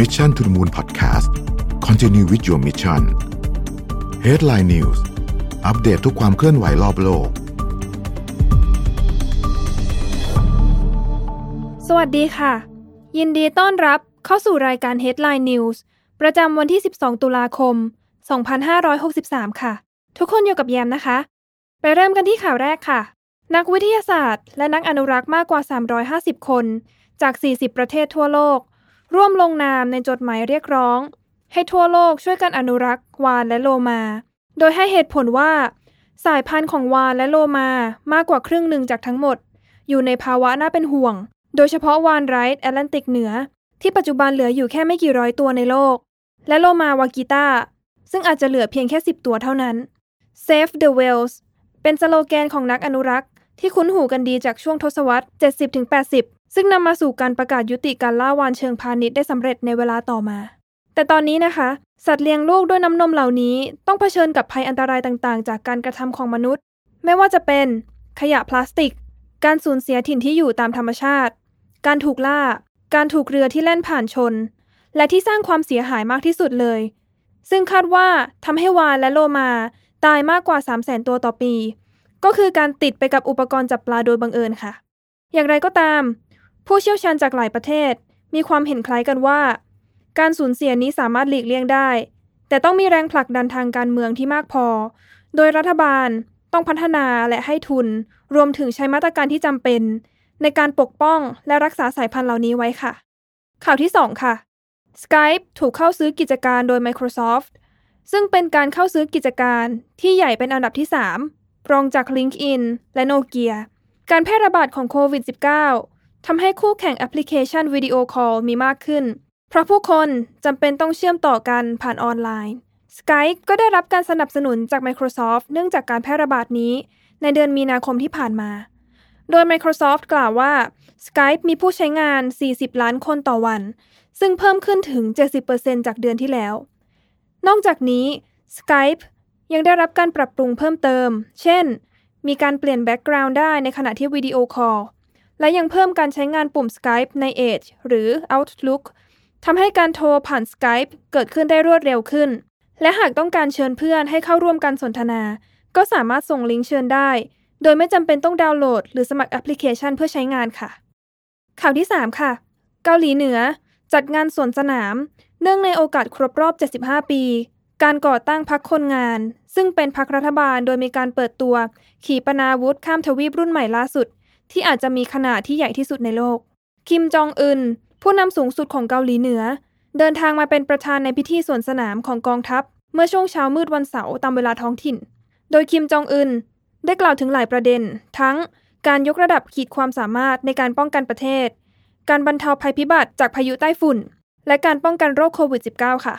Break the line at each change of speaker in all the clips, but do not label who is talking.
Mission to the Moon Podcast Continue with your mission Headline News อัปเดตทุกความเคลื่อนไหวรอบโลก
สวัสดีค่ะ ยินดีต้อนรับเข้าสู่รายการ Headline News ประจำวันที่ 12 ตุลาคม 2563 ค่ะ ทุกคนอยู่กับแยมนะคะ ไปเริ่มกันที่ข่าวแรกค่ะ นักวิทยาศาสตร์ และนักอนุรักษ์มากกว่า 350 คน จาก 40 ประเทศทั่วโลก ร่วมลงนามในจดหมายเรียกร้อง ให้ทั่วโลกช่วยกันอนุรักษ์วานและโลมา โดยให้เหตุผลว่า สายพันธุ์ของวานและโลมามากกว่าครึ่งหนึ่งจากทั้งหมด อยู่ในภาวะน่าเป็นห่วง โดยเฉพาะวานไรท์แอตแลนติกเหนือ ที่ปัจจุบันเหลืออยู่แค่ไม่กี่ร้อยตัวในโลก และโลมาวากิต้าซึ่งอาจจะเหลือเพียงแค่ 10 ตัวเท่านั้น Save the whales เป็นสโลแกนของนักอนุรักษ์ ที่คุ้นหูกันดีจากช่วงทศวรรษ 70-80 ซึ่งนำมาสู่การประกาศยุติการล่าวานเชิงพาณิชย์ได้สำเร็จในเวลาต่อมา แต่ตอนนี้นะคะ สัตว์เลี้ยงลูกด้วยน้ำนมเหล่านี้ ต้องเผชิญกับภัยอันตรายต่างๆ จากการกระทำของมนุษย์ ไม่ว่าจะเป็นขยะพลาสติก การสูญเสียถิ่นที่อยู่ตามธรรมชาติ การถูกล่า การถูกเรือที่แล่นผ่านชน และที่สร้างความเสียหายมากที่สุดเลย ซึ่งคาดว่าทำให้วาฬและโลมาตายมากกว่า 3 0 0 0 0 0 ตัวต่อปี ก็คือการติดไปกับอุปกรณ์จับปลาโดยบังเอิญค่ะ อย่างไรก็ตาม ผู้เชี่ยวชาญจากหลายประเทศ มีความเห็นคล้ายกันว่า การสูญเสียนี้สามารถหลีกเลี่ยงได้ แต่ต้องมีแรงผลักดันทางการเมืองที่มากพอ โดยรัฐบาลต้องพัฒนาและให้ทุน รวมถึงใช้มาตรการที่จำเป็น ในการปกป้องและรักษาสายพันธุ์เหล่านี้ไว้ค่ะ ข่าวที่ 2 ค่ะ Skype ถูกเข้าซื้อกิจการโดย Microsoft ซึ่งเป็นการเข้าซื้อกิจการที่ใหญ่เป็นอันดับที่ 3 รองจาก LinkedIn และโนเกียการแพร่ระบาดของโควิด -19 ทำให้คู่แข่งแอปพลิเคชันวิดีโอคอลมีมากขึ้น เพราะผู้คนจำเป็นต้องเชื่อมต่อกันผ่านออนไลน์ Skype ก็ได้รับการสนับสนุนจาก Microsoft เนื่องจากการแพร่ระบาดนี้ ในเดือนมีนาคมที่ผ่านมา โดย Microsoft กล่าวว่า Skype มีผู้ใช้งาน 40 ล้านคนต่อวัน ซึ่งเพิ่มขึ้นถึง 70%จากเดือนที่แล้ว นอกจากนี้ Skype ยังได้รับการปรับปรุงเพิ่มเติม เช่น มีการเปลี่ยนแบ็กกราวด์ได้ในขณะที่วิดีโอคอล และยังเพิ่มการใช้งานปุ่ม Skype ใน Edge หรือ Outlook ทำให้การโทรผ่าน Skype เกิดขึ้นได้รวดเร็วขึ้น และหากต้องการเชิญเพื่อนให้เข้าร่วมการสนทนา ก็สามารถส่งลิงก์เชิญได้ โดยไม่จำเป็นต้องดาวน์โหลด หรือสมัครแอปพลิเคชันเพื่อใช้งานค่ะ ข่าวที่ 3 ค่ะ เกาหลีเหนือ จัดงานสวนสนาม เนื่องในโอกาสครบรอบ 75 ปี การก่อตั้งพรรคคนงาน ซึ่งเป็นพรรครัฐบาลโดยมีการเปิดตัว ขีปนาวุธข้ามทวีปรุ่นใหม่ล่าสุด ที่อาจจะมีขนาดที่ใหญ่ที่สุดในโลก คิมจองอึนผู้นำสูงสุดของเกาหลีเหนือ เดินทางมาเป็นประธานในพิธีสวนสนามของกองทัพ เมื่อช่วงเช้ามืดวันเสาร์ตามเวลาท้องถิ่น โดยคิมจองอึนได้กล่าวถึงหลายประเด็น ทั้งการยกระดับขีดความสามารถในการป้องกันประเทศ การบรรเทาภัยพิบัติจากพายุใต้ฝุ่น และการป้องกันโรคโควิด -19 ค่ะ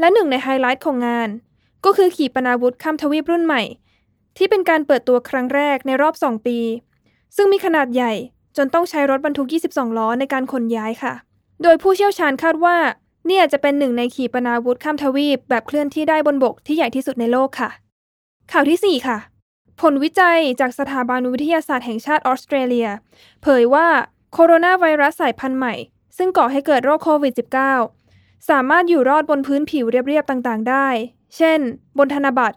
และหนึ่งในไฮไลท์ของงาน ก็คือขีปนาวุธข้ามทวีปรุ่นใหม่ ที่เป็นการเปิดตัวครั้งแรกในรอบ 2 ปี ซึ่งมีขนาดใหญ่จนต้องใช้รถบรรทุก 22 ล้อในการขนย้ายค่ะ โดยผู้เชี่ยวชาญคาดว่าเนี่อาจจะเป็นหนึ่งในขีปนาวุธข้ามทวีป แบบเคลื่อนที่ได้บนบกที่ใหญ่ที่สุดในโลกค่ะ ข่าวที่ 4 ค่ะ ผลวิจัยจากสถาบันวิทยาศาสตร์แห่งชาติออสเตรเลีย เผยว่าโคโรนาไวรัสสายพันธุ์ใหม่ ซึ่งก่อให้เกิดโรคโควิด -19 สามารถอยู่รอดบนพื้นผิวเรียบๆต่างๆ ได้ เช่น บนธนบัตร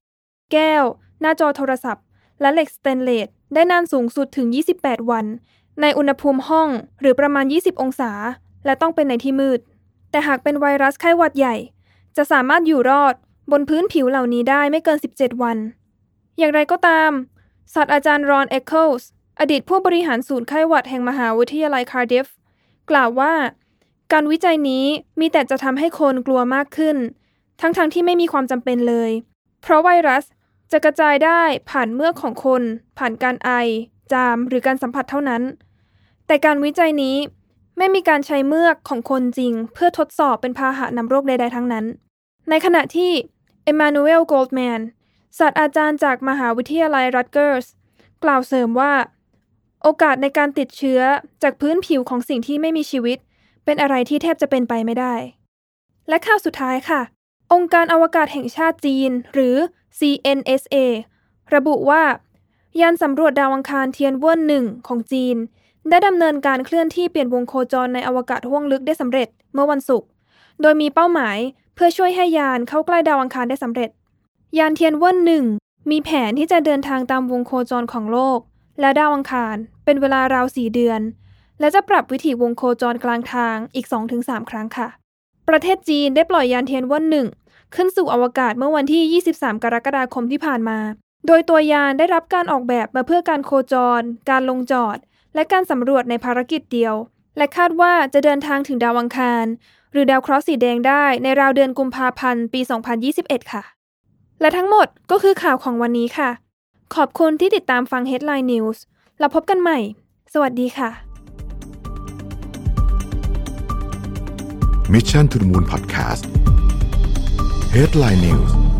แก้ว หน้าจอโทรศัพท์ และเหล็กสเตนเลสได้นานสูงสุดถึง 28 วัน ในอุณหภูมิห้องหรือประมาณ 20 องศา และต้องเป็นในที่มืด แต่หากเป็นไวรัสไข้หวัดใหญ่ จะสามารถอยู่รอดบนพื้นผิวเหล่านี้ได้ไม่เกิน 17 วัน อย่างไรก็ตาม ศาสตราจารย์รอนเอ็กเคิลส์อดีตผู้บริหารศูนย์ไข้หวัดแห่งมหาวิทยาลัยคาร์ดิฟกล่าวว่า การวิจัยนี้มีแต่จะทำให้คนกลัวมากขึ้น ทั้งๆที่ไม่มีความจำเป็นเลย เพราะไวรัสจะกระจายได้ผ่านเมือกของคน ผ่านการไอ จาม หรือการสัมผัสเท่านั้น แต่การวิจัยนี้ไม่มีการใช้เมือกของคนจริง เพื่อทดสอบเป็นพาหะนำโรคใดๆทั้งนั้น ในขณะที่เอมมานูเอลโกลด์แมนศาสตราจารย์จากมหาวิทยาลัยรัตเกอร์สกล่าวเสริมว่า โอกาสในการติดเชื้อจากพื้นผิวของสิ่งที่ไม่มีชีวิต เป็นอะไรที่แทบจะเป็นไปไม่ได้ และข่าวสุดท้ายค่ะ องค์การอวกาศแห่งชาติจีน หรือ CNSA ระบุว่ายานสำรวจดาวอังคารเทียนเวิ่นหนึ่งของจีน ได้ดำเนินการเคลื่อนที่เปลี่ยนวงโคจรในอวกาศห้วงลึกได้สำเร็จเมื่อวันศุกร์ โดยมีเป้าหมายเพื่อช่วยให้ยานเข้าใกล้ดาวอังคารได้สำเร็จ ยานเทียนเวิ่นหนึ่งมีแผนที่จะเดินทางตามวงโคจรของโลก และดาวอังคารเป็นเวลาราวสี่เดือน และจะปรับวิถีวงโคจรกลางทางอีก 2-3 ครั้งค่ะ ประเทศจีนได้ปล่อยยานเทียนว่นหนึ่งขึ้นสู่อวกาศเมื่อวันที่ 23 กรกฎาคมที่ผ่านมา โดยตัวยานได้รับการออกแบบมาเพื่อการโคจร การลงจอด และการสำรวจในภารกิจเดียว และคาดว่าจะเดินทางถึงดาวอังคาร หรือดาวเคราะห์สีแดงได้ในราวเดือนกุมภาพันธ์ปี 2021 ค่ะ และทั้งหมดก็คือข่าวของวันนี้ค่ะ ขอบคุณที่ติดตามฟัง Headline News แล้วพบกันใหม่ สวัสดีค่ะ
Mission to the Moon Podcast Headline News